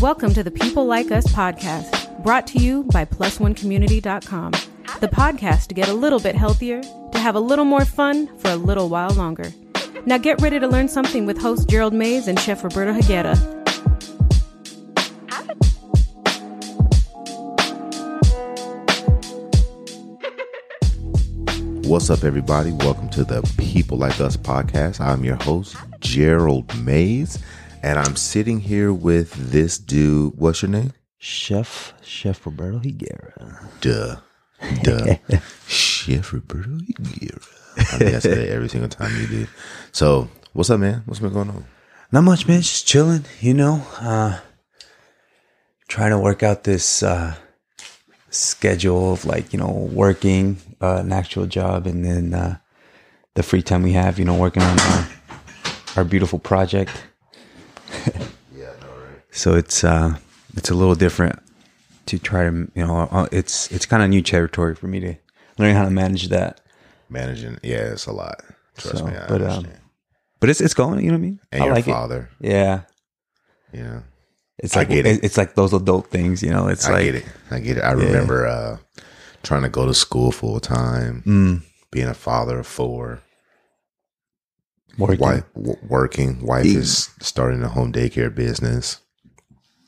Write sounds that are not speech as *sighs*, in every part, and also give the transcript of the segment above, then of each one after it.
Welcome to the People Like Us podcast, brought to you by PlusOneCommunity.com. The podcast to get a little bit healthier, to have a little more fun for a little while longer. Now get ready to learn something with host Gerald Mays and Chef Roberto Higuera. What's up, everybody? Welcome to the People Like Us podcast. I'm your host, Gerald Mays, and I'm sitting here with this dude. What's your name? Chef Chef Roberto Higuera. Duh. Duh. *laughs* Chef Roberto Higuera. I think I say that every single time you do. So, what's up, man? What's been going on? Not much, man. Just chilling, you know. Uh trying to work out this uh schedule of like, you know, working uh, an actual job and then uh the free time we have, you know, working on our our beautiful project. *laughs* Yeah, no, right. So it's uh it's a little different to try to, you know, uh, it's it's kind of new territory for me to learn how to manage that. Managing, yeah, it's a lot. Trust So, me, I but, um, understand. But it's it's going, you know what I mean? and I your like father, it. Yeah. yeah. It's I like get it. It's like those adult things, you know. It's I like get it. I get it. I remember uh, trying to go to school full time, mm, being a father of four, working. wife w- working. Wife is starting a home daycare business.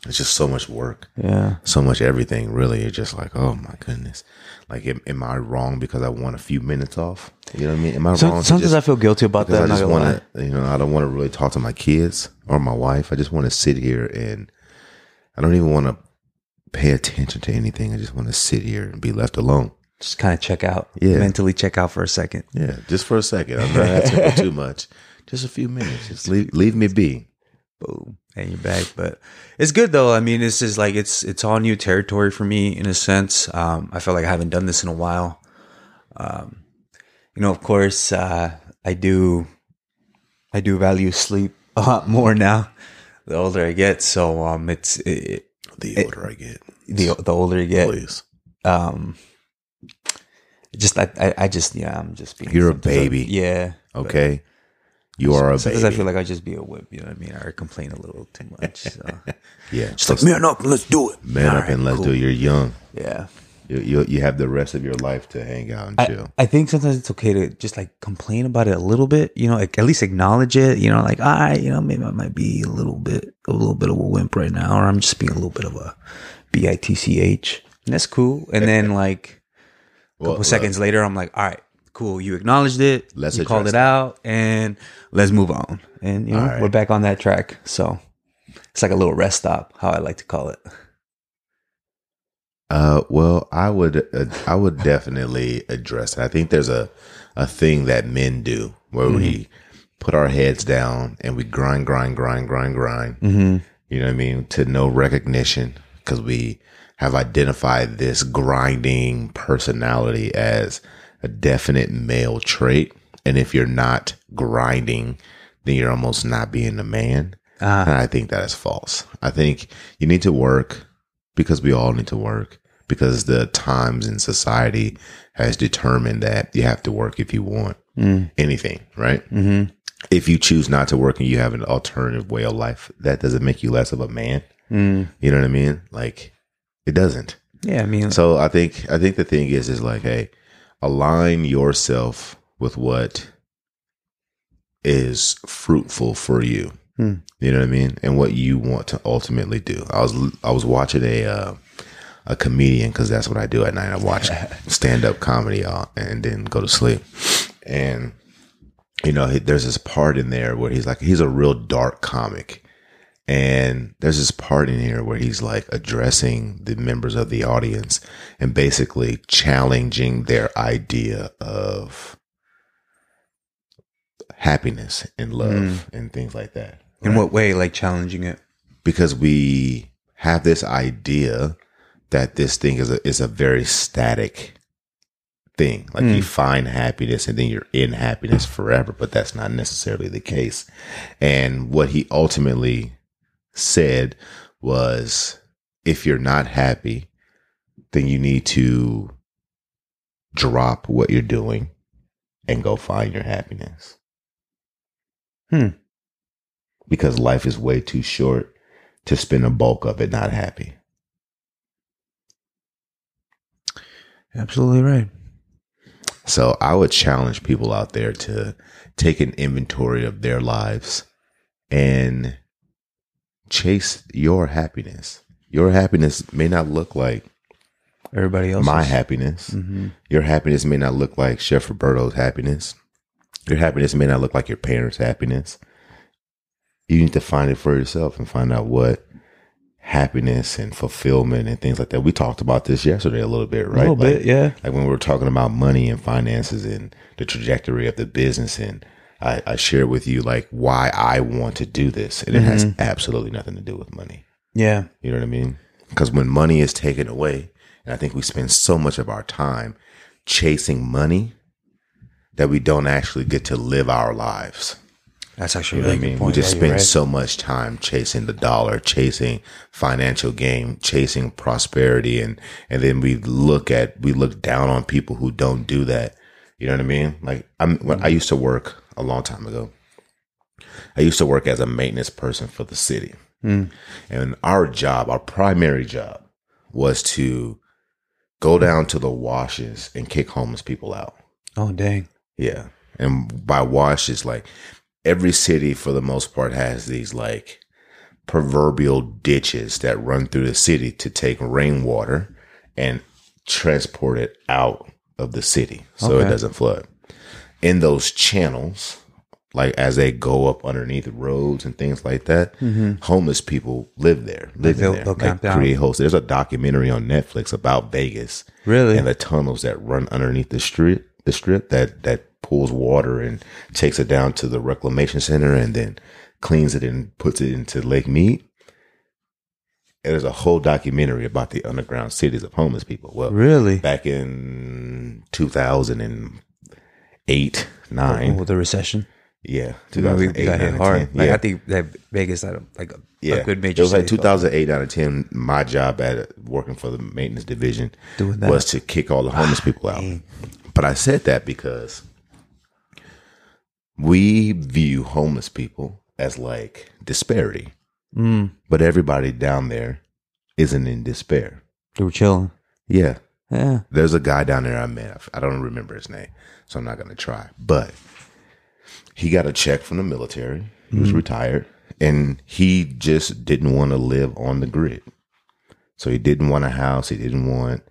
It's just so much work, Yeah. so much everything. Really, it's just like, oh my goodness. Like, am, am I wrong because I want a few minutes off? You know what I mean? Am I So, wrong? sometimes just- I feel guilty about that. I just want to, you know, I don't want to really talk to my kids or my wife. I just want to sit here and I don't even want to pay attention to anything. I just want to sit here and be left alone. Just kind of check out. Yeah. Mentally check out for a second. Yeah, just for a second. I'm not asking for too much. *laughs* Just a few minutes. Just leave leave me be. Boom. And you're back. But it's good though. I mean, this is like it's it's all new territory for me in a sense. Um, I feel like I haven't done this in a while. Um, you know, of course, uh, I do I do value sleep *laughs* a lot more now. The older I get, so um, it's it, The older I get, the the older you get, please. um just I, I I just yeah i'm just being You're a I- baby. yeah Okay, you are a sometimes i feel like i just be a whip you know what i mean or complain a little too much so *laughs* yeah, just like man up and let's do it man All up right, and let's cool. do. it. You're young. yeah You, you you have the rest of your life to hang out and I, chill. I think sometimes it's okay to just like complain about it a little bit, you know, like at least acknowledge it, you know, like I, you know, maybe I might be a little bit, a little bit of a wimp right now, or I'm just being a little bit of a bitch, and that's cool. And then like a Well, couple seconds later, I'm like, all right, cool, you acknowledged it, Let's you called it out, and let's move on. And you know, right. we're back on that track. So it's like a little rest stop, how I like to call it. Uh, well, I would, uh, I would definitely address it. I think there's a, a thing that men do where we put our heads down and we grind, grind, grind, grind, grind. Mm-hmm. You know what I mean? To no recognition because we have identified this grinding personality as a definite male trait. And if you're not grinding, then you're almost not being a man. Uh, And I think that is false. I think you need to work because we all need to work because the times in society has determined that you have to work if you want mm, anything, right? mm-hmm. If you choose not to work and you have an alternative way of life, that doesn't make you less of a man. mm. You know what I mean? Like it doesn't. Yeah, I mean, So I think I think the thing is is like, hey, align yourself with what is fruitful for you. Hmm. You know what I mean? And what you want to ultimately do. I was I was watching a uh, a comedian because that's what I do at night. I watch *laughs* stand up comedy uh, and then go to sleep. And you know, he, there's this part in there where he's like, he's a real dark comic. And there's this part in here where he's like addressing the members of the audience and basically challenging their idea of happiness and love mm. and things like that. in what way? Like challenging it? Because we have this idea that this thing is a is a very static thing. Like you mm. find happiness and then you're in happiness forever, but that's not necessarily the case. And what he ultimately said was if you're not happy, then you need to drop what you're doing and go find your happiness. Hmm. Because life is way too short to spend a bulk of it not happy. Absolutely right. So I would challenge people out there to take an inventory of their lives and chase your happiness. Your happiness may not look like Everybody else. my happiness. hmm Your happiness may not look like Chef Roberto's happiness. Your happiness may not look like your parents' happiness. You need to find it for yourself and find out what happiness and fulfillment and things like that. We talked about this yesterday a little bit, right? A little Like- bit, yeah. like when we were talking about money and finances and the trajectory of the business and I, I shared with you like why I want to do this and it has mm-hmm. absolutely nothing to do with money. Yeah. You know what I mean? Because when money is taken away, and I think we spend so much of our time chasing money that we don't actually get to live our lives. That's actually You know really what I mean? point. We just Yeah, spend right. so much time chasing the dollar, chasing financial gain, chasing prosperity, and and then we look at we look down on people who don't do that. You know what I mean? Like I'm when I mm-hmm. used to work a long time ago. I used to work as a maintenance person for the city. Mm. And our job, our primary job, was to go down to the washes and kick homeless people out. Oh dang. Yeah. And by washes, like every city for the most part has these like proverbial ditches that run through the city to take rainwater and transport it out of the city so it doesn't flood. In those channels, like as they go up underneath roads and things like that, mm-hmm. homeless people live there, live they'll- there, they'll like create hosts. There's a documentary on Netflix about Vegas Really? and the tunnels that run underneath the strip, the strip that that pulls water and takes it down to the reclamation center and then cleans it and puts it into Lake Mead. And there's a whole documentary about the underground cities of homeless people. Well, really? back in 2008, nine, With the recession. yeah, 2008, got hit hard. 10. Like yeah. I think that Vegas had a, like a, Yeah, a good major. It was like 2008 out of 10. My job at working for the maintenance division was to kick all the homeless people out. But I said that because we view homeless people as like disparity, Mm, but everybody down there isn't in despair. they were chilling. Yeah, Yeah. there's a guy down there I met. I don't remember his name, so I'm not going to try. But he got a check from the military. He was hmm. retired, and he just didn't want to live on the grid. So he didn't want a house. He didn't want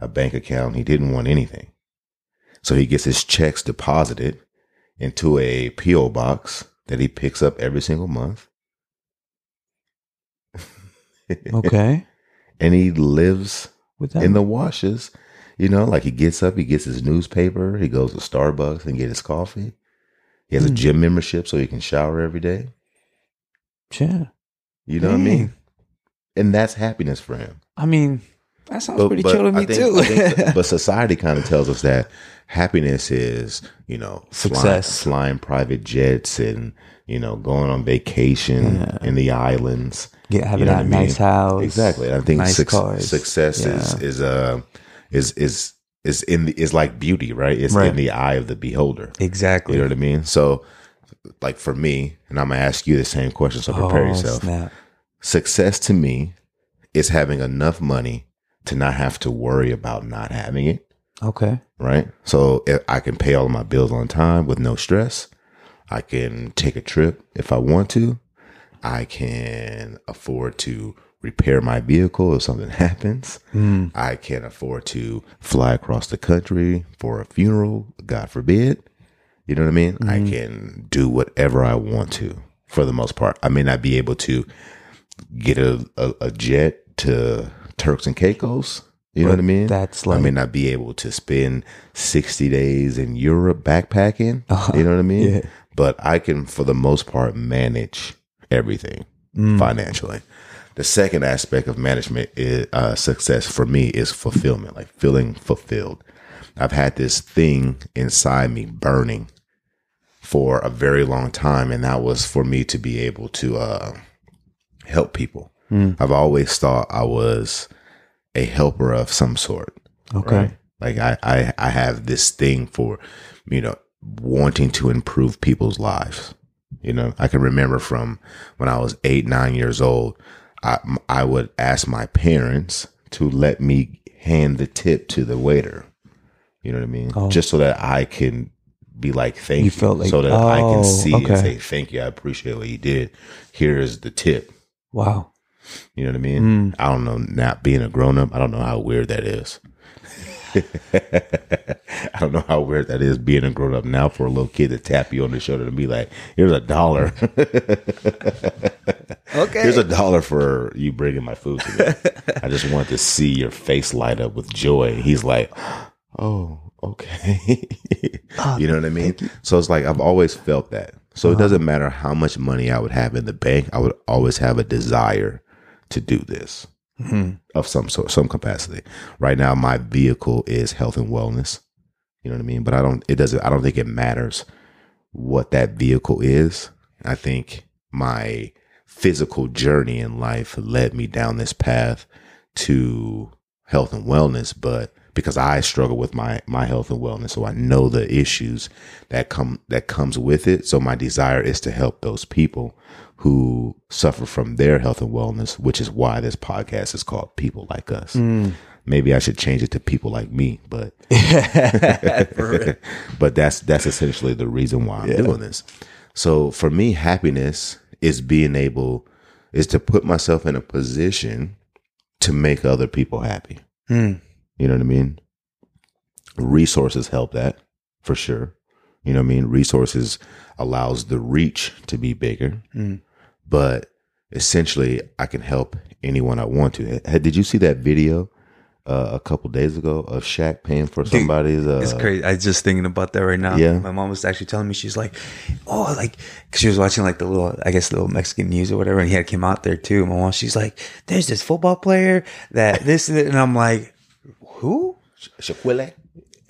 a bank account. He didn't want anything. So he gets his checks deposited into a PO box that he picks up every single month, *laughs* Okay. and he lives In the washes. You know, like he gets up, he gets his newspaper, he goes to Starbucks and get his coffee. He has a Hmm. gym membership so he can shower every day. yeah. You know what I mean? And that's happiness for him. I mean, that sounds pretty chill to me think- too. Think- *laughs* but society kind of tells us that happiness is, you know, flying, Success. flying private jets and, you know, going on vacation Yeah. in the islands. Get having You know that I mean? nice house. Exactly. I think nice cars. success is Yeah. is uh is is is in the, is like beauty, right? It's Right. in the eye of the beholder. Exactly. You know what I mean? So, like for me, and I'm gonna ask you the same question. So prepare Oh, yourself. snap. Success to me is having enough money to not have to worry about not having it. Okay. Right. So if I can pay all of my bills on time with no stress. I can take a trip if I want to. I can afford to repair my vehicle if something *laughs* happens. Mm. I can afford to fly across the country for a funeral, God forbid. You know what I mean? I can do whatever I want to for the most part. I may not be able to get a, a, a jet to Turks and Caicos. You know But what I mean? that's like I may not be able to spend 60 days in Europe backpacking. *laughs* You know what I mean? Yeah. But I can, for the most part, manage everything Mm. financially. The second aspect of management is uh, success for me is fulfillment, like feeling fulfilled. I've had this thing inside me burning for a very long time, and that was for me to be able to uh, help people. Mm. I've always thought I was a helper of some sort. Okay. Right? Like I, I, I have this thing for, you know, wanting to improve people's lives. You know, I can remember from when I was eight, nine years old, I I would ask my parents to let me hand the tip to the waiter. You know what I mean? Just so that I can be like, thank you. You felt like- so that I oh, can see okay. and say, thank you. I appreciate what you did. Here is the tip. Wow. You know what I mean? Mm. I don't know. Not being a grown up, I don't know how weird that is. *laughs* I don't know how weird that is being a grown up now for a little kid to tap you on the shoulder and be like, "Here's a dollar." *laughs* Okay. Here's a dollar for you bringing my food to me. I just want to see your face light up with joy. He's like, "Oh, okay." *laughs* Uh, you know what I mean? So it's like I've always felt that. So it uh-huh. doesn't matter how much money I would have in the bank. I would always have a desire to do this Mm-hmm. of some sort, some capacity. Right now, my vehicle is health and wellness. You know what I mean? But I don't. It doesn't. I don't think it matters what that vehicle is. I think my physical journey in life led me down this path to health and wellness, but because I struggle with my my health and wellness, so I know the issues that come that comes with it. So my desire is to help those people who suffer from their health and wellness, which is why this podcast is called People Like Us. Maybe I should change it to People Like Me, but *laughs* but that's that's essentially the reason why I'm doing this. So for me, happiness is being able is to put myself in a position to make other people happy. Mm. You know what I mean? Resources help that for sure. You know what I mean? Resources allows the reach to be bigger. Mm. But essentially, I can help anyone I want to. Hey, Did you see that video uh, a couple days ago of Shaq paying for somebody's? Uh, It's crazy. I was just thinking about that right now. Yeah. My mom was actually telling me, she's like, oh, like, cause she was watching like the little, I guess, the little Mexican news or whatever. And he had came out there too. My mom, she's like, there's this football player that this, and and I'm like, who? Shaquille?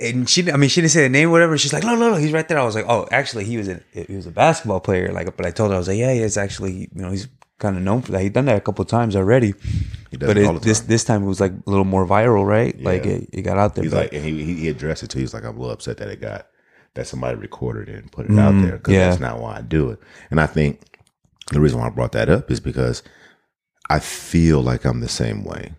And she, I mean, she didn't say the name, or whatever. She's like, no, no, no, he's right there. I was like, oh, actually, he was a, he was a basketball player. Like, but I told her, I was like, yeah, yeah, it's actually, you know, he's kind of known for that. He's done that a couple of times already. He does But it all the this time. this time it was like a little more viral, right? Like it, it got out there. He's but- like, and he, he addressed it too. He's like, I'm a little upset that it got that somebody recorded it and put it out there because Mm, yeah. that's not why I do it. And I think the reason why I brought that up is because I feel like I'm the same way.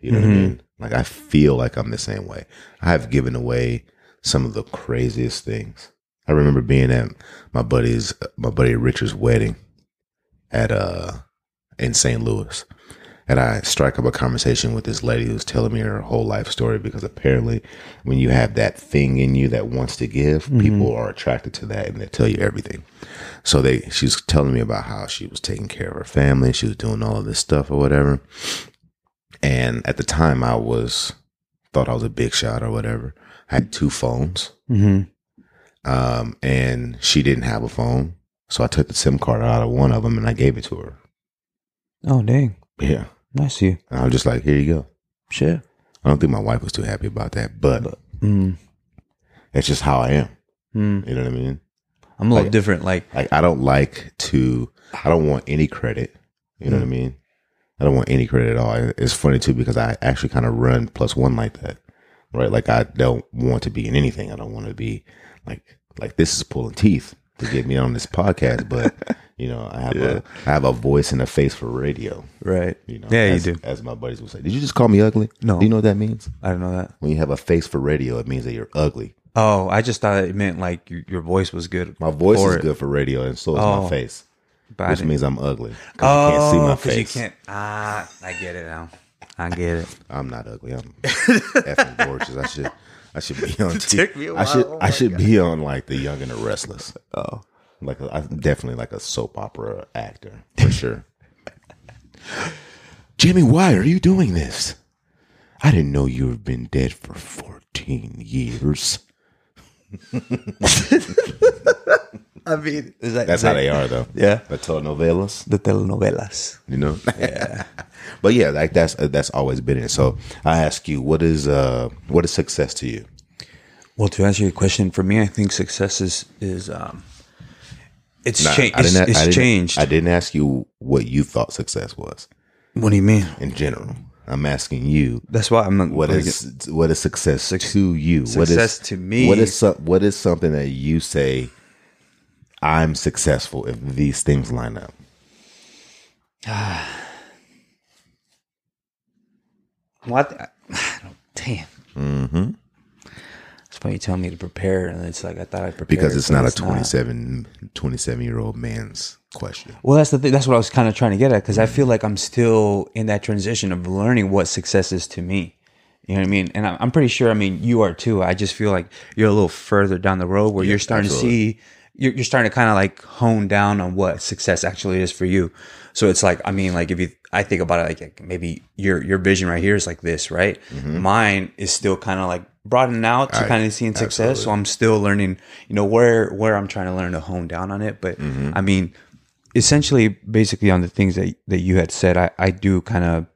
You know what I Mm-hmm. mean? Like I feel like I'm the same way. I have given away some of the craziest things. I remember being at my buddy's my buddy Richard's wedding at uh in St. Louis. And I strike up a conversation with this lady who's telling me her whole life story because apparently when you have that thing in you that wants to give, people are attracted to that and they tell you everything. So they she's telling me about how she was taking care of her family, she was doing all of this stuff or whatever. And at the time I was thought I was a big shot or whatever. I had two phones. Mhm. Um, and she didn't have a phone. So I took the SIM card out of one of them and I gave it to her. oh, dang. Yeah. Nice of you. And I was just like, here you go. Sure. I don't think my wife was too happy about that, but Mm. it's just how I am. Mm. You know what I mean? I'm a little Like- different. Like, Like I don't like to. I don't want any credit. You know what I mean? I don't want any credit at all. It's funny too because I actually kind of run plus one like that, right? Like I don't want to be in anything. I don't want to be like like this is pulling teeth to get me on this podcast, but *laughs* you know I have a I have a voice and a face for radio. right. You know, yeah, as, you do. As my buddies would say, did you just call me ugly? No. Do you know what that means? I don't know that. When you have a face for radio, it means that you're ugly. Oh, I just thought it meant like your, your voice was good. My voice is it, good for radio, and so is Oh. my face, but which means I'm ugly. oh, you can't see my face. You can't. Ah, I get it now. I get it. I'm not ugly. I'm effing *laughs* gorgeous. I should I should be on. T- took me a I should. Oh I should be on like the Young and the Restless. Oh, Like a, I'm definitely like a soap opera actor for *laughs* sure. Jimmy, why are you doing this? I didn't know you have been dead for 14 years. *laughs* I mean, is that, That's how they are, though. Yeah. the telenovelas. The telenovelas. you know. *laughs* *laughs* but yeah, like that's that's always been it. So I ask you, what is uh what is success to you? Well, to answer your question, for me, I think success is is um, it's Nah, changed. I It's, didn't- it's I didn't- changed. I didn't ask you what you thought success was what do you mean? in general. I'm asking you That's why I'm not. what like, is what is success to you? what success is to me- What is some, what is something that you say I'm successful if these things line up? *sighs* what? I, *sighs* I don't, damn. Mm-hmm. It's funny you tell me to prepare, and it's like I thought I prepared because it's not a 27, 27 year old man's question. Well, that's the thing. That's what I was kind of trying to get at because I feel like I'm still in that transition of learning what success is to me. You know what I mean? And I'm pretty sure. I mean, you are too. I just feel like you're a little further down the road where you're starting absolutely. to see. You're, you're starting to kind of like hone down on what success actually is for you. So it's like, I mean, like if you, I think about it, like maybe your your vision right here is like this, right? Mine is still kind of like broadening out to Mm-hmm. I- kind of seeing success. So I'm still learning, you know, where where I'm trying to learn to hone down on it. But Mm-hmm. I mean, essentially, basically on the things that that you had said, I I do kind of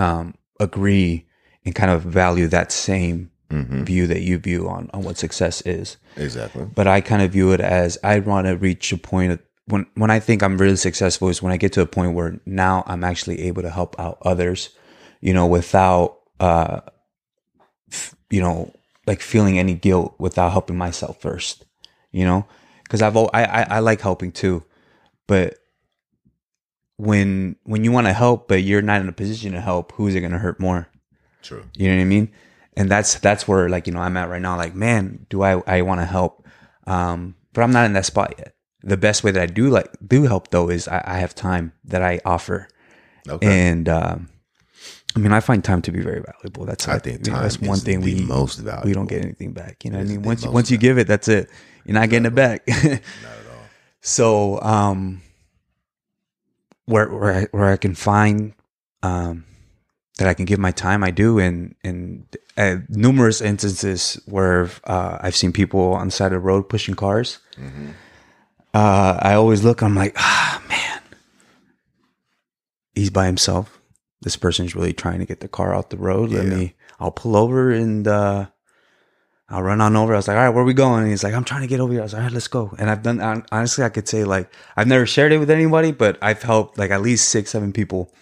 um agree and kind of value that same Mm-hmm. view that you view on on what success is Exactly. but I kind of view it as I want to reach a point of, when when I think I'm really successful is when I get to a point where now I'm actually able to help out others, you know, without uh, f- you know, like feeling any guilt without helping myself first, you know, because I've I, I I like helping too, but when when you want to help but you're not in a position to help, who's it going to hurt more? True. You know what I mean? And that's that's where like you know I'm at right now. Like, man, do I I want to help? Um, but I'm not in that spot yet. The best way that I do like do help though is I, I have time that I offer, Okay. and um, I mean I find time to be very valuable. That's I think you know, time that's one is thing the we most valuable. we don't get anything back. You know what I mean? Once you once you give it, that's it. You're not getting it back. *laughs* Not at all. So, um, where where I, where I can find um, that I can give my time, I do, and and uh, numerous instances where uh, I've seen people on the side of the road pushing cars. Uh, I always look. I'm like, ah, man, he's by himself. This person's really trying to get the car out the road. Let Yeah. me. I'll pull over and uh, I'll run on over. I was like, all right, where are we going? And he's like, I'm trying to get over here. I was like, all right, let's go. And I've done, honestly, I could say like, I've never shared it with anybody, but I've helped like at least six, seven people.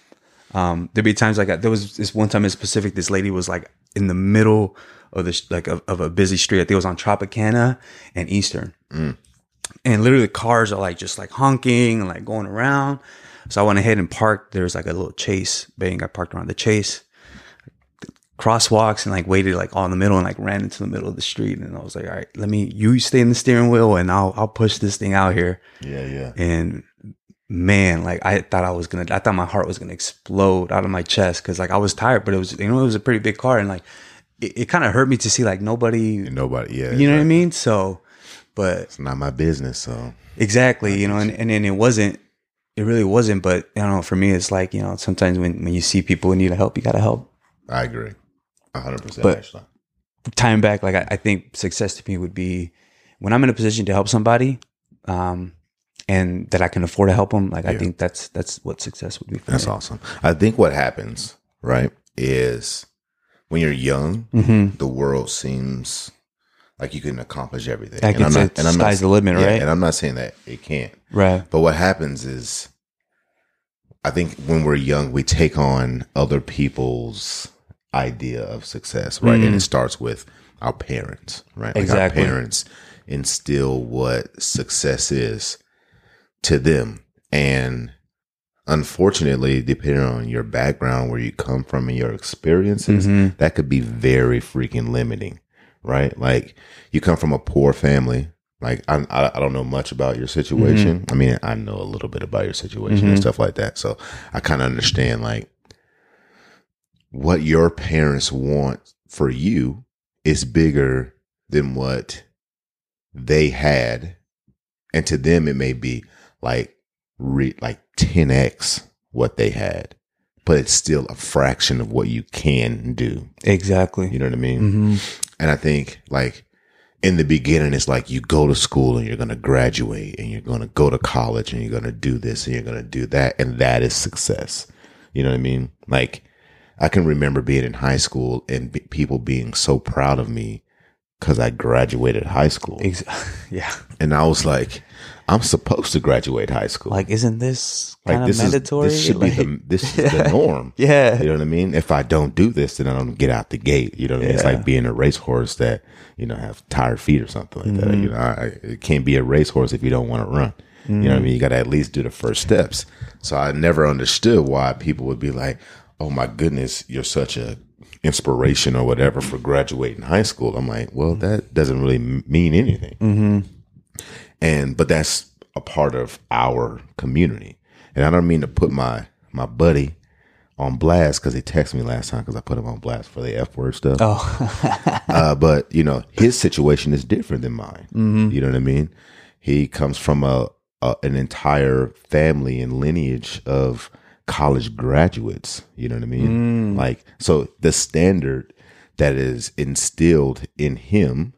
Um, there'd be times like there was this one time in specific, this lady was like in the middle of this, like of, of a busy street. I think it was on Tropicana and Eastern. And literally cars are like just like honking and like going around. So I went ahead and parked. There was like a little Chase bank. I parked around the chase crosswalks and like waited like all in the middle and like ran into the middle of the street and I was like, all right, let me you stay in the steering wheel and I'll I'll push this thing out here. Yeah, yeah. And man, like I thought I was gonna I thought my heart was gonna explode out of my chest because like I was tired, but it was you know, it was a pretty big car and like it, it kind of hurt me to see like nobody nobody. Yeah. you know what I mean? So but It's not my business. So Exactly, you know, and, and then it wasn't, it really wasn't, but I don't know, for me, it's like, you know, sometimes when, when you see people who need help, you got to help. I agree. A hundred percent. Actually. Time back, like, I, I think success to me would be when I'm in a position to help somebody, um, and that I can afford to help them. Like, I think that's, that's what success would be for That's me. awesome. I think what happens, right, is when you're young, Mm-hmm. the world seems like you can accomplish everything. Like it's a- sky's the limit, yeah, right? And I'm not saying that it can't. Right. But what happens is, I think when we're young, we take on other people's idea of success, right? And it starts with our parents, right? Like Mm. Exactly. our parents instill what success is to them. And unfortunately, depending on your background, where you come from, and your experiences, Mm-hmm. that could be very freaking limiting, right? Like you come from a poor family. Like I, I, I don't know much about your situation. Mm-hmm. I mean, I know a little bit about your situation and stuff like that. So I kind of understand like what your parents want for you is bigger than what they had, and to them it may be like re- like ten x what they had, but it's still a fraction of what you can do. Exactly. You know what I mean? hmm And I think like in the beginning, it's like you go to school and you're going to graduate and you're going to go to college and you're going to do this and you're going to do that. And that is success. You know what I mean? Like I can remember being in high school and be- people being so proud of me because I graduated high school. Ex- *laughs* yeah. And I was like, I'm supposed to graduate high school. Like, isn't this Like, kind of this mandatory? is this should Like- be the this is the *laughs* norm. yeah. You know what I mean? If I don't do this, then I don't get out the gate. You know what I mean? It's like being a racehorse that, you know, have tired feet or something like that. Mm-hmm. You know, I, it can't be a racehorse if you don't want to run. You know what I Mm-hmm. mean? You got to at least do the first steps. So I never understood why people would be like, oh my goodness, you're such a inspiration or whatever for graduating high school. I'm like, well, that doesn't really mean anything. Mm-hmm. And but that's a part of our community. And I don't mean to put my my buddy on blast because he texted me last time because I put him on blast for the F word stuff. Oh, *laughs* uh, but you know, his situation is different than mine. You know what I mean? He comes from a, a an entire family and lineage of college graduates. You know what I mean? Like, so the standard that is instilled in him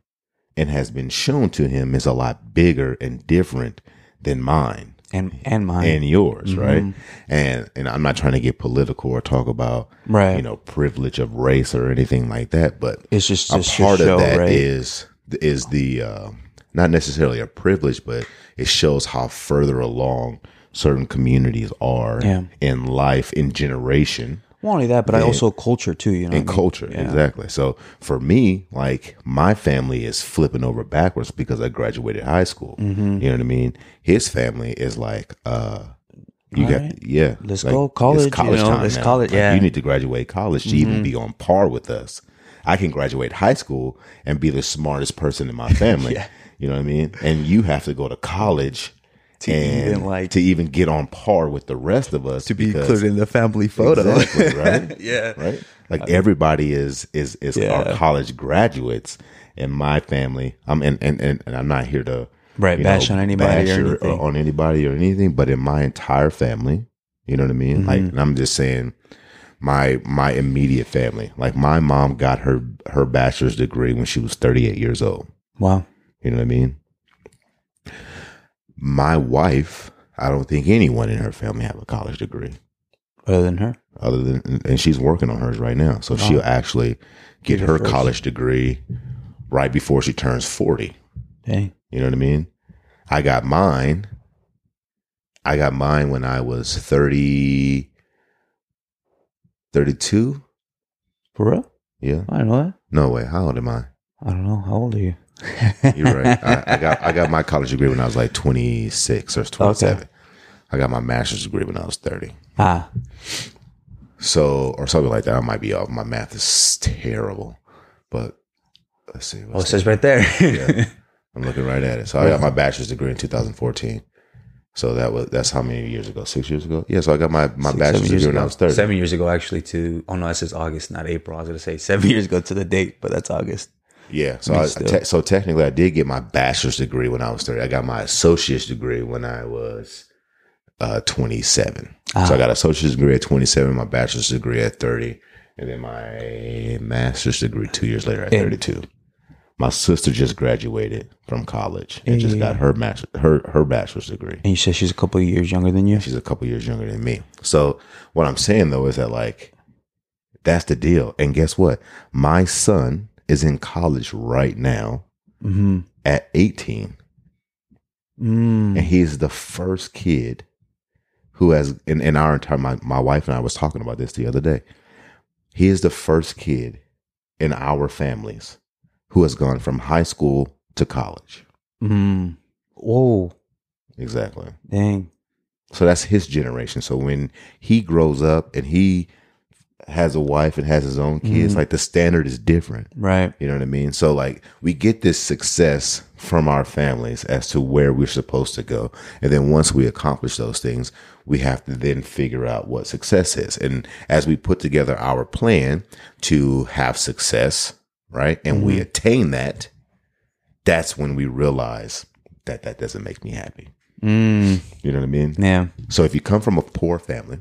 and has been shown to him is a lot bigger and different than mine and and mine. and yours, right? And and I'm not trying to get political or talk about Right. you know privilege of race or anything like that, but It's just- a just part show, of that right? is is the uh, not necessarily a privilege, but it shows how further along certain communities are Yeah. in life in generation Not only that, but I also culture too. You know, what I mean? culture exactly so for me like my family is flipping over backwards because i graduated high school Mm-hmm. you know what i mean his family is like uh you All got right. yeah Let's like, go it's college, you know, let's now. college, Like, yeah. Mm-hmm. you need to graduate college to even be on par with us i can graduate high school and be the smartest person in my family *laughs* Yeah. you know what i mean and you have to go to college To and even, like- to even get on par with the rest of us to be because- included in the family photo. Exactly, right? *laughs* yeah. right? Like everybody is is is Yeah. our college graduates in my family. I'm and and, and, and I'm not here to Right, bash on anybody or anything. on anybody or anything, but in my entire family, you know what I mean? Like Mm-hmm. and I'm just saying my my immediate family. Like my mom got her her bachelor's degree when she was 38 years old. Wow. You know what I mean? My wife, I don't think anyone in her family have a college degree Other than her. other than and she's working on hers right now so oh. she'll actually get Get her college degree right before she turns 40 Dang. you know what i mean i got mine i got mine when i was 30 32 For real? yeah I don't know that. no way how old am i I don't know. How old are you? *laughs* you're right I, I got i got my college degree when i was like 26 or 27 i got my master's degree when i was 30 Ah. so or something like that i might be off my math is terrible but let's see Oh, it says right there. Yeah. *laughs* I'm looking right at it. So I got my bachelor's degree in 2014. So that was that's how many years ago? Six years ago? Yeah. So I got my my Six, bachelor's degree when I was 30. Seven years ago, actually. To oh no, that says August, not April. I was gonna say seven years ago to the date, but that's August. Yeah. So Me I, te- so technically, I did get my bachelor's degree when I was 30. I got my associate's degree when I was uh 27. So Ah. I got associate's degree at 27, my bachelor's degree at 30, and then my master's degree two years later at And- 32. My sister just graduated from college and just got her master her her bachelor's degree. And you said she's a couple of years younger than you. She's a couple years younger than me. So what I'm saying though is that like that's the deal. And guess what? My son is in college right now Mm-hmm. at 18, Mm. and he's the first kid who has in, in our entire my, my wife and I was talking about this the other day. He is the first kid in our families who has gone from high school to college. Mm. Whoa. Exactly. Dang. So that's his generation. So when he grows up and he has a wife and has his own kids, like the standard is different. Right. You know what I mean? So like we get this success from our families as to where we're supposed to go. And then once we accomplish those things, we have to then figure out what success is. And as we put together our plan to have success, right? And we attain that, that's when we realize that that doesn't make me happy. Mm. You know what I mean? Yeah. So if you come from a poor family,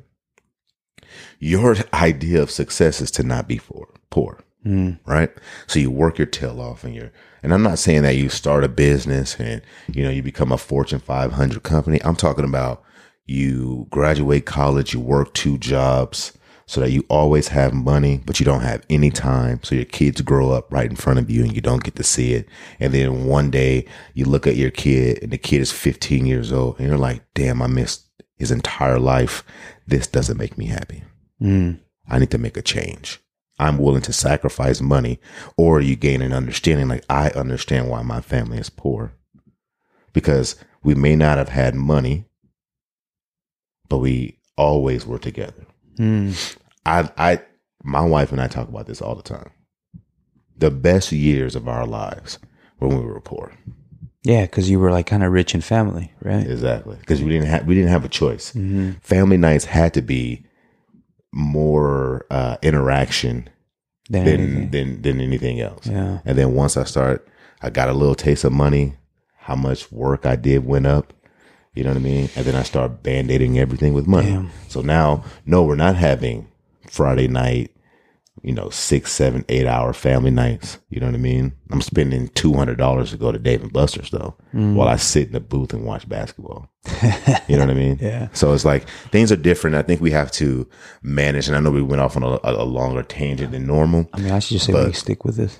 your idea of success is to not be poor, poor, Mm. right? So you work your tail off and you're, and I'm not saying that you start a business and, you know, you become a Fortune 500 company. I'm talking about you graduate college, you work two jobs so that you always have money, but you don't have any time. So your kids grow up right in front of you and you don't get to see it. And then one day you look at your kid and the kid is 15 years old and you're like, damn, I missed his entire life. This doesn't make me happy. Mm. I need to make a change. I'm willing to sacrifice money, or you gain an understanding like I understand why my family is poor. Because we may not have had money, but we always were together. Mm. I I my wife and I talk about this all the time. The best years of our lives were when we were poor. Yeah, because you were like kind of rich in family, right? Exactly, because we didn't have we didn't have a choice. Family nights had to be more uh, interaction Than than anything. than than anything else. Yeah. And then once I start, I got a little taste of money. How much work I did went up. You know what I mean? And then I start band aiding everything with money. Damn. So now, no, we're not having Friday night. You know, six, seven, eight hour family nights. You know what I mean? I'm spending two hundred dollars to go to Dave and Buster's though, Mm. while I sit in the booth and watch basketball. You know what I mean? *laughs* Yeah. So it's like things are different. I think we have to manage. And I know we went off on a, a longer tangent than normal. I mean, I should just say But- we stick with this.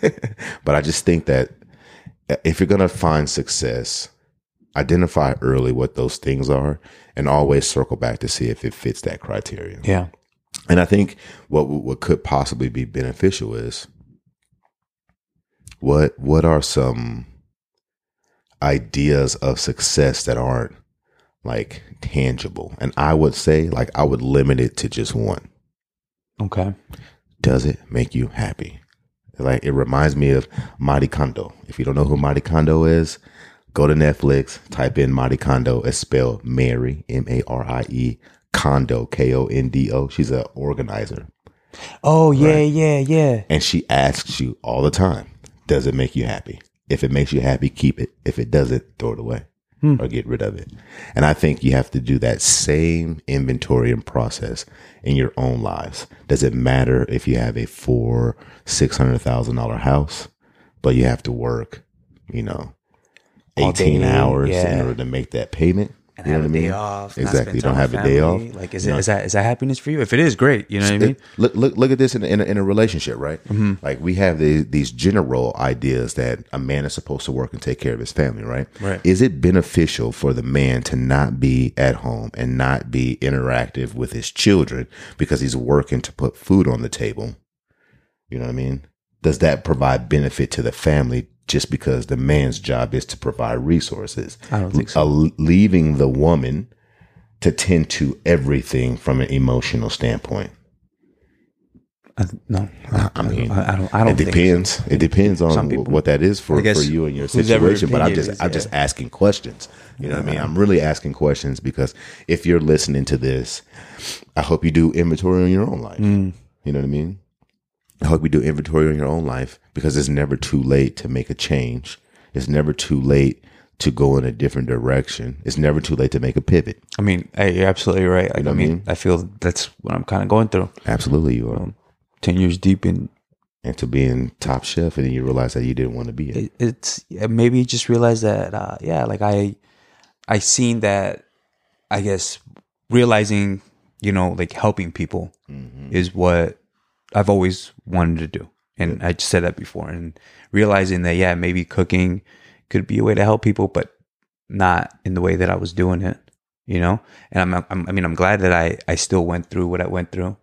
*laughs* but I just think that if you're going to find success, identify early what those things are and always circle back to see if it fits that criteria. Yeah. And I think what what could possibly be beneficial is what what are some ideas of success that aren't like tangible? And I would say like I would limit it to just one. Okay. Does it make you happy? Like it reminds me of Marie Kondo. If you don't know who Marie Kondo is, go to Netflix, type in Marie Kondo. It's spelled Mary, M A R I E, Kondo, K O N D O. She's an organizer. Oh yeah, yeah, yeah. And she asks you all the time, does it make you happy? If it makes you happy, keep it. If it doesn't, throw it away hmm. or get rid of it. And I think you have to do that same inventory and process in your own lives. Does it matter if you have a four, six hundred thousand dollar house, but you have to work, you know, eighteen hours yeah. in order to make that payment? And you know have what I a mean? day off. Exactly. You don't have a day off. Like, is it is that is that happiness for you? If it is, great. You know what I mean? look, look, look at this in a, in a, in a relationship, right? Mm-hmm. Like we have the, these general ideas that a man is supposed to work and take care of his family, right? Right. Is it beneficial for the man to not be at home and not be interactive with his children because he's working to put food on the table? You know what I mean? Does that provide benefit to the family just because the man's job is to provide resources? I don't think so. Uh, leaving the woman to tend to everything from an emotional standpoint. I, no, I, I mean, I, I don't. I don't it think so. depends. It depends on people- what that is for, for you and your situation. But I'm just is, I'm yeah. just asking questions. You know what I mean? I'm really asking questions because if you're listening to this, I hope you do inventory on your own life. Mm. You know what I mean? I hope you do inventory on your own life because it's never too late to make a change. It's never too late to go in a different direction. It's never too late to make a pivot. I mean, hey, you're absolutely right. Like, know I mean, mean? I feel that's what I'm kind of going through. Absolutely, you are. Ten years deep in and to being top chef, and then you realize that you didn't want to be it. it, it's maybe you just realize that uh, yeah like i i seen that i guess realizing you know like helping people is what i've always wanted to do. And i just said that before. And realizing that yeah maybe cooking could be a way to help people but not in the way that i was doing it you know? And i'm, I'm i mean i'm glad that i i still went through what i went through.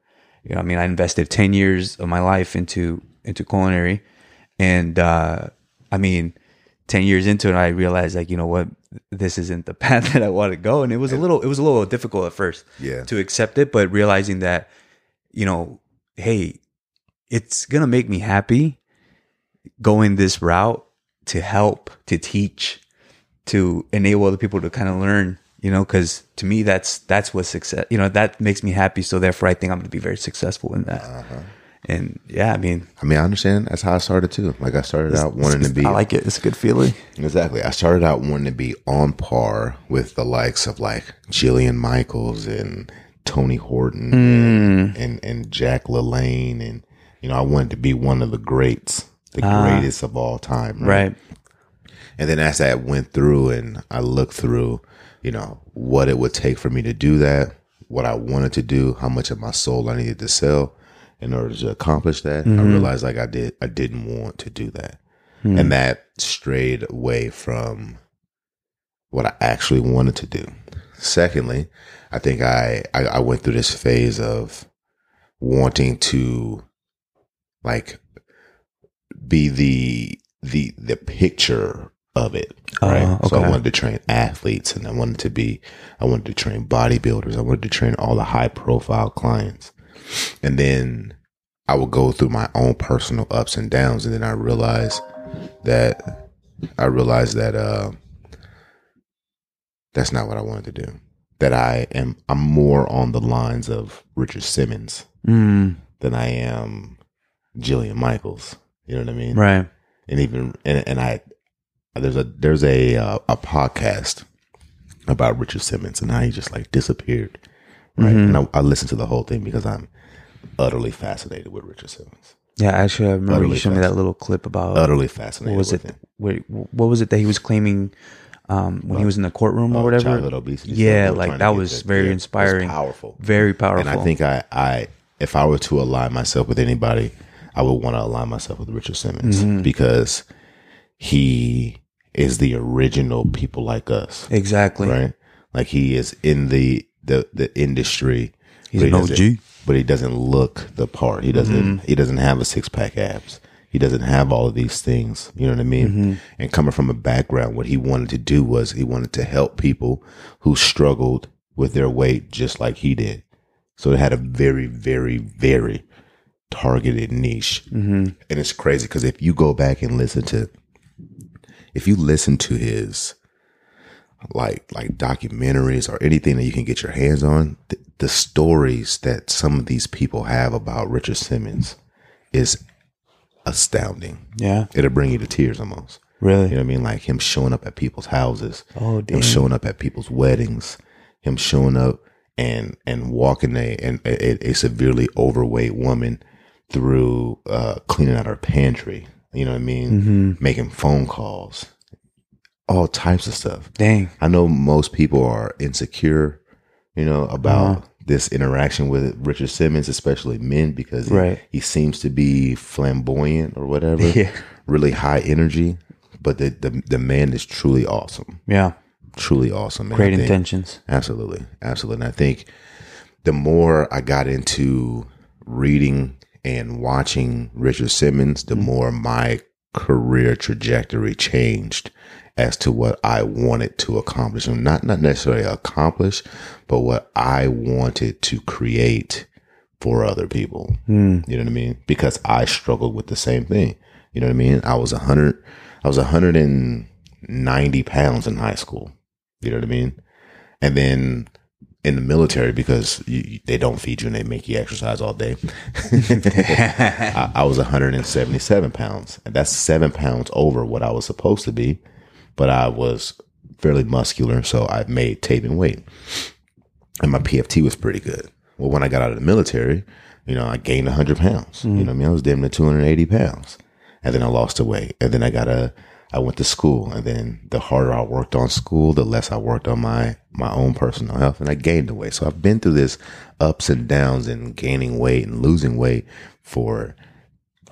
You know i mean i invested 10 years of my life into into culinary. And uh i mean 10 years into it i realized like you know what? This isn't the *laughs* path that i want to go. And it was a little it was a little difficult at first Yeah. to accept it but realizing that you know hey it's gonna make me happy going this route to help to teach to enable other people to kind of learn you know because to me that's that's what success you know that makes me happy so therefore i think i'm gonna be very successful in that Uh-huh. and yeah i mean I mean, I understand. That's how I started too. Like I started out wanting to be i like it it's a good feeling exactly. I started out wanting to be on par with the likes of like Jillian Michaels and Tony Horton and, mm. and and Jack LaLanne, and you know, I wanted to be one of the greats, the ah. greatest of all time. right And then as I went through and I looked through, you know, what it would take for me to do that, what I wanted to do, how much of my soul I needed to sell in order to accomplish that, I mm-hmm. realized like I did I didn't want to do that. Hmm. And that strayed away from what I actually wanted to do. Secondly, I think I, I, I went through this phase of wanting to like be the the the picture of it. Right. Oh, So I wanted to train athletes and I wanted to be I wanted to train bodybuilders. I wanted to train all the high profile clients. and then I would go through my own personal ups and downs, and then I realized that I realized that uh, that's not what I wanted to do. That I am I'm more on the lines of Richard Simmons Mm, than I am Jillian Michaels. You know what I mean? right. and even and, and I there's a there's a uh, a podcast about Richard Simmons and how he just like disappeared, right? Mm-hmm. And I, I listened to the whole thing because I'm utterly fascinated with Richard Simmons. Yeah, actually, I remember you showed me that little clip about Utterly fascinated. what was with it? Him. Wait, what was it that he was claiming um, when he was in the courtroom or Oh, whatever? childhood obesity. Yeah, stuff. They were like that was very yeah, was inspiring, powerful, very powerful. And I think I I if I were to align myself with anybody, I would want to align myself with Richard Simmons Mm-hmm. because he is the original people like us. exactly. right? Like he is in the the the industry. He's but he an OG. Mm-hmm. but he doesn't look the part. He doesn't. He doesn't have a six pack abs. He doesn't have all of these things. You know what I mean? Mm-hmm. And coming from a background, what he wanted to do was he wanted to help people who struggled with their weight just like he did. So it had a very, very, very targeted niche. Mm-hmm. And it's crazy because if you go back and listen to, if you listen to his like like documentaries or anything that you can get your hands on, th- the stories that some of these people have about Richard Simmons is astounding. Yeah, It'll bring you to tears almost. really. You know what I mean? Like him showing up at people's houses, Oh, him showing up at people's weddings, him showing up and and walking a and a, a severely overweight woman through uh, cleaning out her pantry. You know what I mean? Mm-hmm. Making phone calls, all types of stuff. Dang. I know most people are insecure, you know, about Uh-huh. This interaction with Richard Simmons, especially men, because he, Right. he seems to be flamboyant or whatever, *laughs* Yeah. really high energy. But the, the the man is truly awesome, Yeah. truly awesome. Great think- intentions. Absolutely, absolutely. And I think the more I got into reading and watching Richard Simmons, the hmm. more my career trajectory changed as to what I wanted to accomplish. And not not necessarily accomplish, but what I wanted to create for other people. Hmm. You know what I mean? Because I struggled with the same thing. You know what I mean? I was a hundred I was hundred and ninety pounds in high school. You know what I mean? And then in the military, because you, you- they don't feed you and they make you exercise all day, *laughs* *laughs* I, I was 177 pounds. And that's seven pounds over what I was supposed to be. But I was fairly muscular, so I made taping weight. And my PFT was pretty good. Well, when I got out of the military, you know, I gained 100 pounds. You know what I mean? I was damn near 280 pounds. And then I lost the weight. And then I got a, I went to school. And then the harder I worked on school, the less I worked on my, my own personal health. And I gained the weight. So I've been through this ups and downs and gaining weight and losing weight for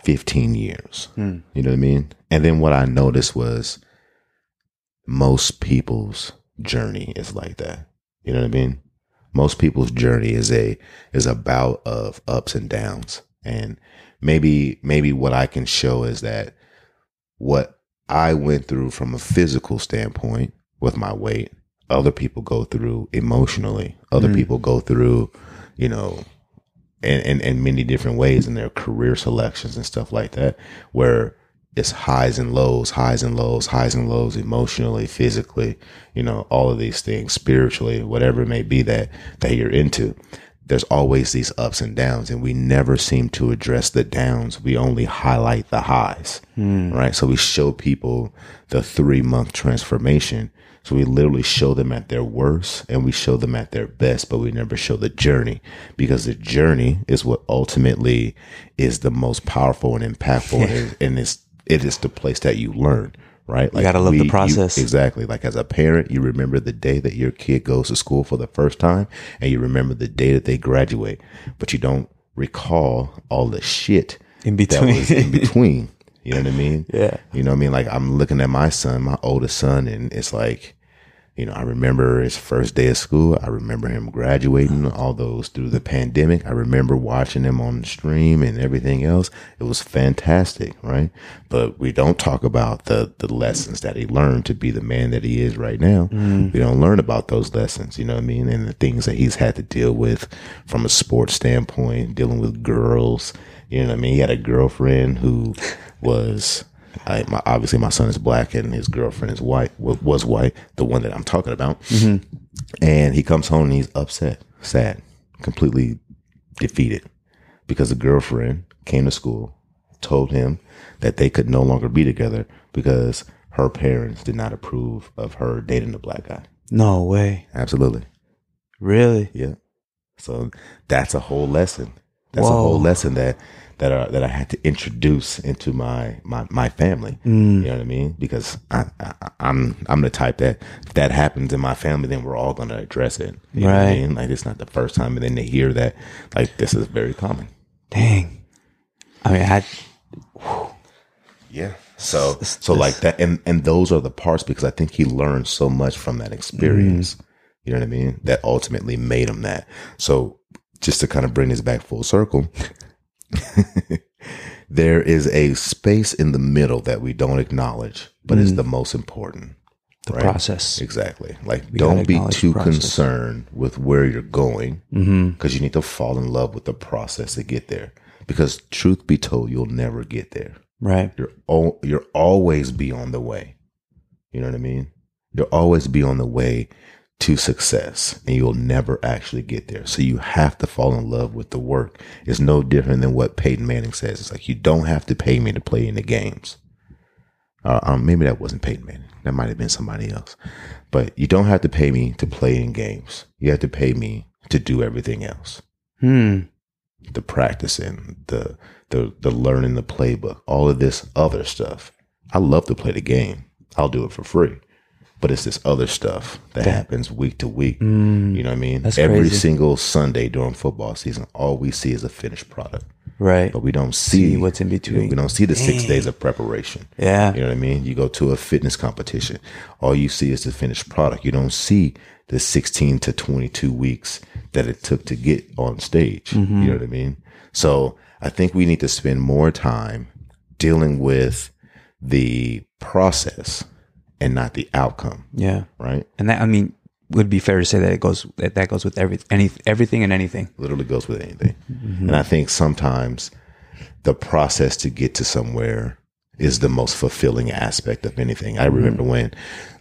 15 years. Hmm. You know what I mean? And then what I noticed was most people's journey is like that. You know what I mean? Most people's journey is a is a bout of ups and downs. And maybe maybe what I can show is that what I went through from a physical standpoint with my weight, other people go through emotionally. Other mm. people go through, you know, in, in, in many different ways in their career selections and stuff like that, where it's highs and lows, highs and lows, highs and lows, emotionally, physically, you know, all of these things, spiritually, whatever it may be that that you're into. There's always these ups and downs, and we never seem to address the downs. We only highlight the highs, hmm. right? So we show people the three month transformation. So we literally show them at their worst and we show them at their best, but we never show the journey because the journey is what ultimately is the most powerful and impactful, and, and it's it is the place that you learn. Right, like gotta love the process. exactly. Like as a parent, you remember the day that your kid goes to school for the first time, and you remember the day that they graduate, but you don't recall all the shit In that between. was in *laughs* between. You know what I mean? Yeah. You know what I mean? Like I'm looking at my son, my oldest son, and it's like, You know, I remember his first day of school. I remember him graduating, all those through the pandemic. I remember watching him on stream and everything else. It was fantastic, right? But we don't talk about the, the lessons that he learned to be the man that he is right now. Mm. We don't learn about those lessons, you know what I mean? And the things that he's had to deal with from a sports standpoint, dealing with girls. You know what I mean? He had a girlfriend who was I, my, obviously my son is black and his girlfriend is white wa- was white the one that i'm talking about. Mm-hmm. And he comes home and he's upset sad completely defeated because the girlfriend came to school told him that they could no longer be together because her parents did not approve of her dating a black guy. No way. absolutely. Really? yeah. So that's a whole lesson. That's a whole lesson that that I, that I had to introduce into my my my family. Mm. You know what I mean? Because I, I I'm I'm the type that if that happens in my family, then we're all gonna address it. You know what I Right. mean? Like it's not the first time, and then they hear that like this is very common. Dang. I mean, I *sighs* Yeah. So so like that, and and those are the parts because I think he learned so much from that experience. You know what I mean? That ultimately made him that. So just to kind of bring this back full circle, *laughs* there is a space in the middle that we don't acknowledge, but is the most important. the right? process. Exactly. Like, We don't be too concerned with where you're going Mm-hmm. because you need to fall in love with the process to get there. Because truth be told, you'll never get there Right. you're al- you're always be on the way. You know what I mean? You'll always be on the way to success and you'll never actually get there. So you have to fall in love with the work. It's no different than what Peyton Manning says. It's like you don't have to pay me to play in the games. Uh, um, maybe that wasn't Peyton Manning. That might have been somebody else. But you don't have to pay me to play in games. You have to pay me to do everything else Hmm. the practicing, the the the learning the playbook, all of this other stuff. I love to play the game. I'll do it for free. But it's this other stuff that happens week to week. You know what I mean? Every crazy. single Sunday during football season, all we see is a finished product. Right. But we don't see, See what's in between. We don't see the six days of preparation. Yeah. You know what I mean? You go to a fitness competition, all you see is the finished product. You don't see the 16 to 22 weeks that it took to get on stage. Mm-hmm. You know what I mean? So I think we need to spend more time dealing with the process and not the outcome, Yeah. right? And that I mean would be fair to say that it goes that that goes with every any everything and anything. literally goes with anything. And I think sometimes the process to get to somewhere is the most fulfilling aspect of anything. I remember when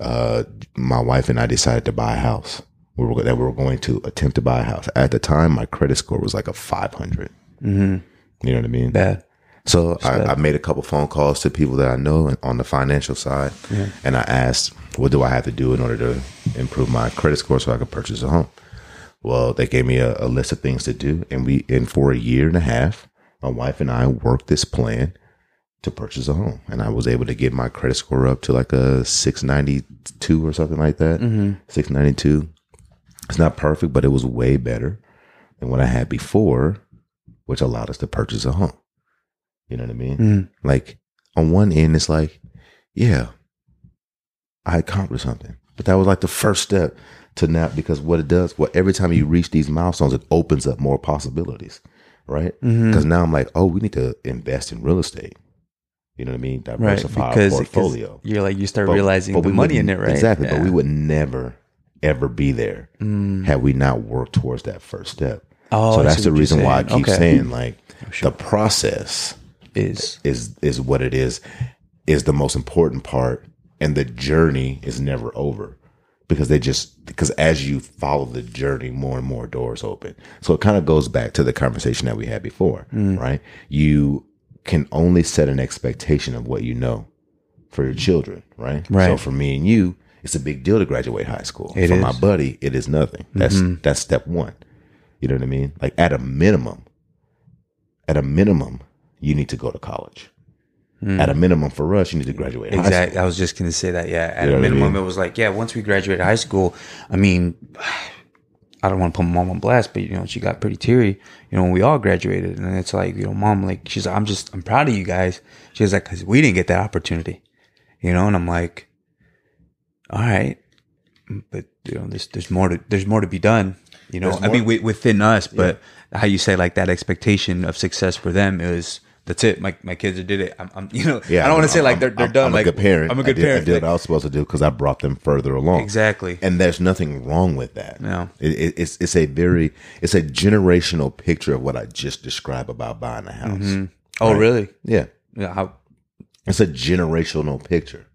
uh, my wife and I decided to buy a house. We were that we were going to attempt to buy a house. At the time, my credit score was like a five hundred. Mm-hmm. You know what I mean? Bad. So I, I made a couple phone calls to people that I know on the financial side, and I asked, "What do I have to do in order to improve my credit score so I could purchase a home?" Well, they gave me a, a list of things to do, and we, and for a year and a half, my wife and I worked this plan to purchase a home, and I was able to get my credit score up to like a six ninety two or something like that. Mm-hmm. Six ninety two. It's not perfect, but it was way better than what I had before, which allowed us to purchase a home. You know what I mean? Mm. Like on one end, it's like, yeah, I accomplished something, but that was like the first step to now because what it does, what every time you reach these milestones, it opens up more possibilities, right? Mm-hmm. Because now I'm like, oh, we need to invest in real estate. You know what I mean? Right. Diversify Because, our because portfolio. you're like you start But- realizing but the money in it, right? Exactly. But we would never, ever be there Mm. had we not worked towards that first step. Oh, so that's the reason why I keep Okay. saying like Sure. the process is. is is what it is is the most important part and the journey is never over because they just because as you follow the journey more and more doors open. So it kind of goes back to the conversation that we had before Mm. right? You can only set an expectation of what you know for your children right? Right. so for me and you it's a big deal to graduate high school. It for is. my buddy it is nothing. That's Mm-hmm. that's step one. You know what i mean? Like at a minimum at a minimum you need to go to college hmm. at a minimum for us, you need to graduate Exactly. I was just going to say that. Yeah. At You know a what I minimum, mean? it was like, yeah, once we graduated high school, I mean, I don't want to put mom on blast, but you know, she got pretty teary, you know, when we all graduated. And it's like, you know, mom, like, she's like, I'm just, I'm proud of you guys. She was like, cause we didn't get that opportunity, you know? And I'm like, all right. but you know, there's there's more to there's more to be done. You know, I mean, within us, but how you say like that expectation of success for them is that's it. My my kids did it. I'm, I'm *laughs* you know, Yeah, I don't want to say I'm- like they're they're I'm- done. I'm like a good parent. I'm a good I did, parent. I did what I was supposed to do because I brought them further along. Exactly. and there's nothing wrong with that. No. It, it, it's it's a very it's a generational picture of what I just described about buying a house. oh, really? Yeah, Yeah. How? it's a generational picture,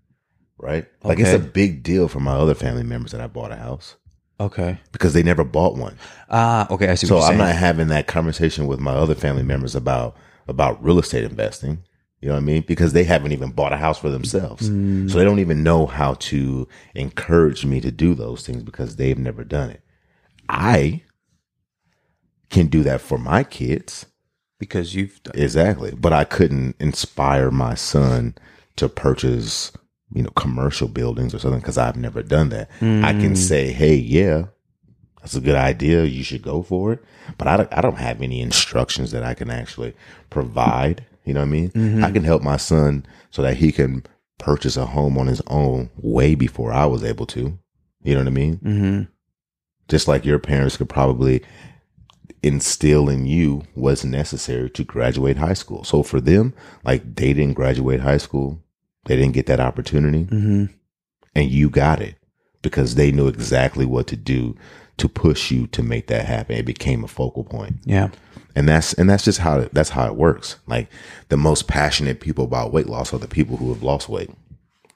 right? Like it's a big deal for my other family members that I bought a house Okay. because they never bought one. Ah. okay. I see. So what you're I'm saying. not having that conversation with my other family members about about real estate investing. You know what I mean? Because they haven't even bought a house for themselves. Mm. So they don't even know how to encourage me to do those things because they've never done it. I can do that for my kids. because you've done. Exactly. But I couldn't inspire my son to purchase, you know, commercial buildings or something because I've never done that. I can mm. say, hey, yeah, that's a good idea. You should go for it. But I don't, I don't have any instructions that I can actually provide. You know what I mean? I can help my son so that he can purchase a home on his own way before I was able to. You know what I mean? Mm-hmm. just like your parents could probably instill in you what's necessary to graduate high school. So for them, like they didn't graduate high school, they didn't get that opportunity, Mm-hmm. and you got it because they knew exactly what to do to push you to make that happen. It became a focal point. Yeah. And that's and that's just how that's how it works. Like the most passionate people about weight loss are the people who have lost weight.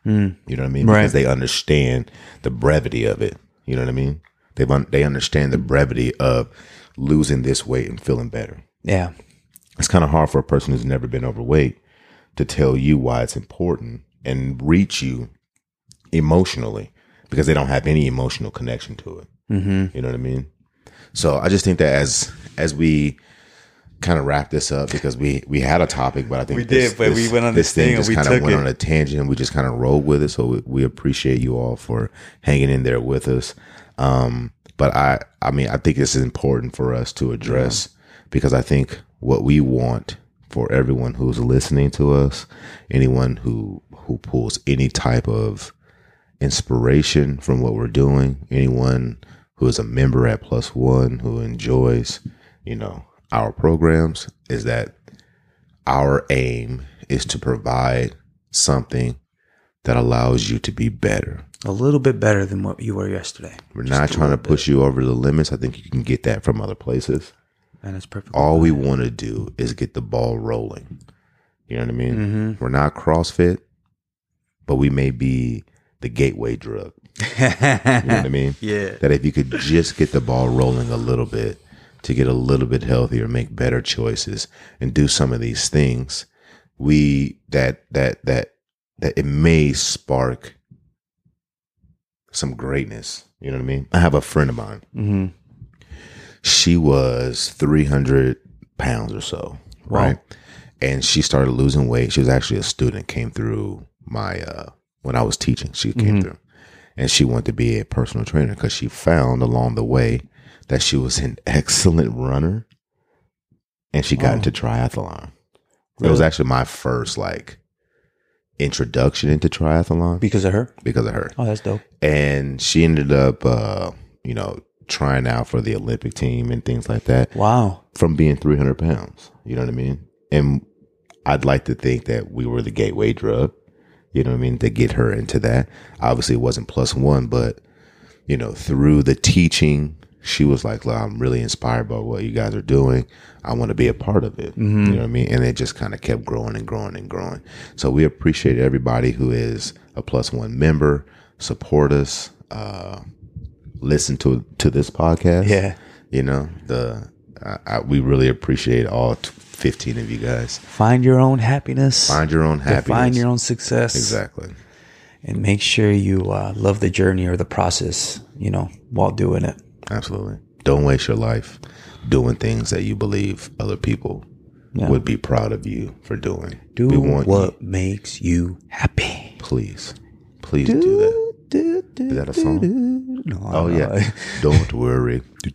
Hmm. You know what I mean? Right. Because they understand the brevity of it. You know what I mean? They un- they understand the brevity of losing this weight and feeling better. Yeah. It's kind of hard for a person who's never been overweight to tell you why it's important and reach you emotionally because they don't have any emotional connection to it. Mm-hmm. You know what I mean? So I just think that as as we kind of wrap this up because we we had a topic, but I think We did, but we went on this this thing and just we kind of went it. on a tangent. and We just kind of rolled with it. So we, we appreciate you all for hanging in there with us. Um, but I I mean I think this is important for us to address because I think what we want for everyone who's listening to us, anyone who who pulls any type of inspiration from what we're doing. Anyone who is a member at Plus One who enjoys, you know, our programs is that our aim is to provide something that allows you to be better. A little bit better than what you were yesterday. We're not trying to push you over the limits. I think you can get that from other places. And it's perfect. All we want to do is get the ball rolling. You know what I mean? Mm-hmm. We're not CrossFit, but we may be the gateway drug. You know what I mean? *laughs* Yeah. That if you could just get the ball rolling a little bit to get a little bit healthier, make better choices, and do some of these things, we that that that that it may spark some greatness. You know what I mean? I have a friend of mine. Mm-hmm. She was three hundred pounds or so, Wow. right? And she started losing weight. She was actually a student, came through my uh when I was teaching. She came through and she wanted to be a personal trainer because she found along the way that she was an *laughs* excellent runner and she got into triathlon. It was actually my first like introduction into triathlon Because of her? because of her. Oh, that's dope. And she ended up uh, you know, trying out for the Olympic team and things like that Wow. from being 300 pounds. You know what I mean? And I'd like to think that we were the gateway drug, you know what I mean, to get her into that. Obviously, it wasn't plus one, but, you know, through the teaching, she was like, I'm really inspired by what you guys are doing. I want to be a part of it. You know what I mean? And it just kind of kept growing and growing and growing. So we appreciate everybody who is a plus one member, support us, uh, listen to to this podcast Yeah. you know the I, I, we really appreciate all t- 15 of you guys Find your own happiness. find your own happiness Define your own success. exactly And make sure you uh, love the journey or the process, you know, while doing it. absolutely don't waste your life doing things that you believe other people Yeah. would be proud of you for doing Do what you, makes you happy. please please do that is that a song No, oh know. yeah *laughs* don't worry *laughs*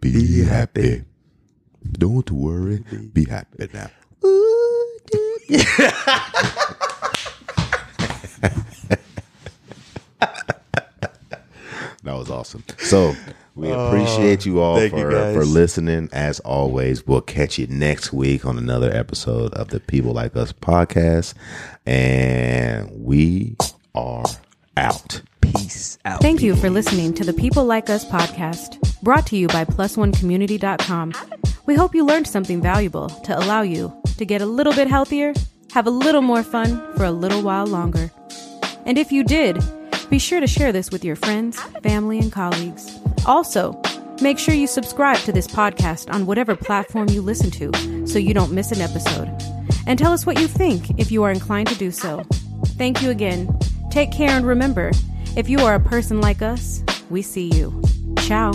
be happy don't worry be happy now that was awesome. So we oh, appreciate you all thank you, for, guys. for listening. As always, we'll catch you next week on another episode of the People Like Us podcast. And we are out. Peace out. Thank you for listening to the People Like Us podcast, brought to you by PlusOneCommunity.com. We hope you learned something valuable to allow you to get a little bit healthier, have a little more fun for a little while longer. And if you did, be sure to share this with your friends, family, and colleagues. Also, make sure you subscribe to this podcast on whatever platform you listen to so you don't miss an episode. And tell us what you think if you are inclined to do so. Thank you again. Take care and remember, if you are a person like us, we see you. Ciao.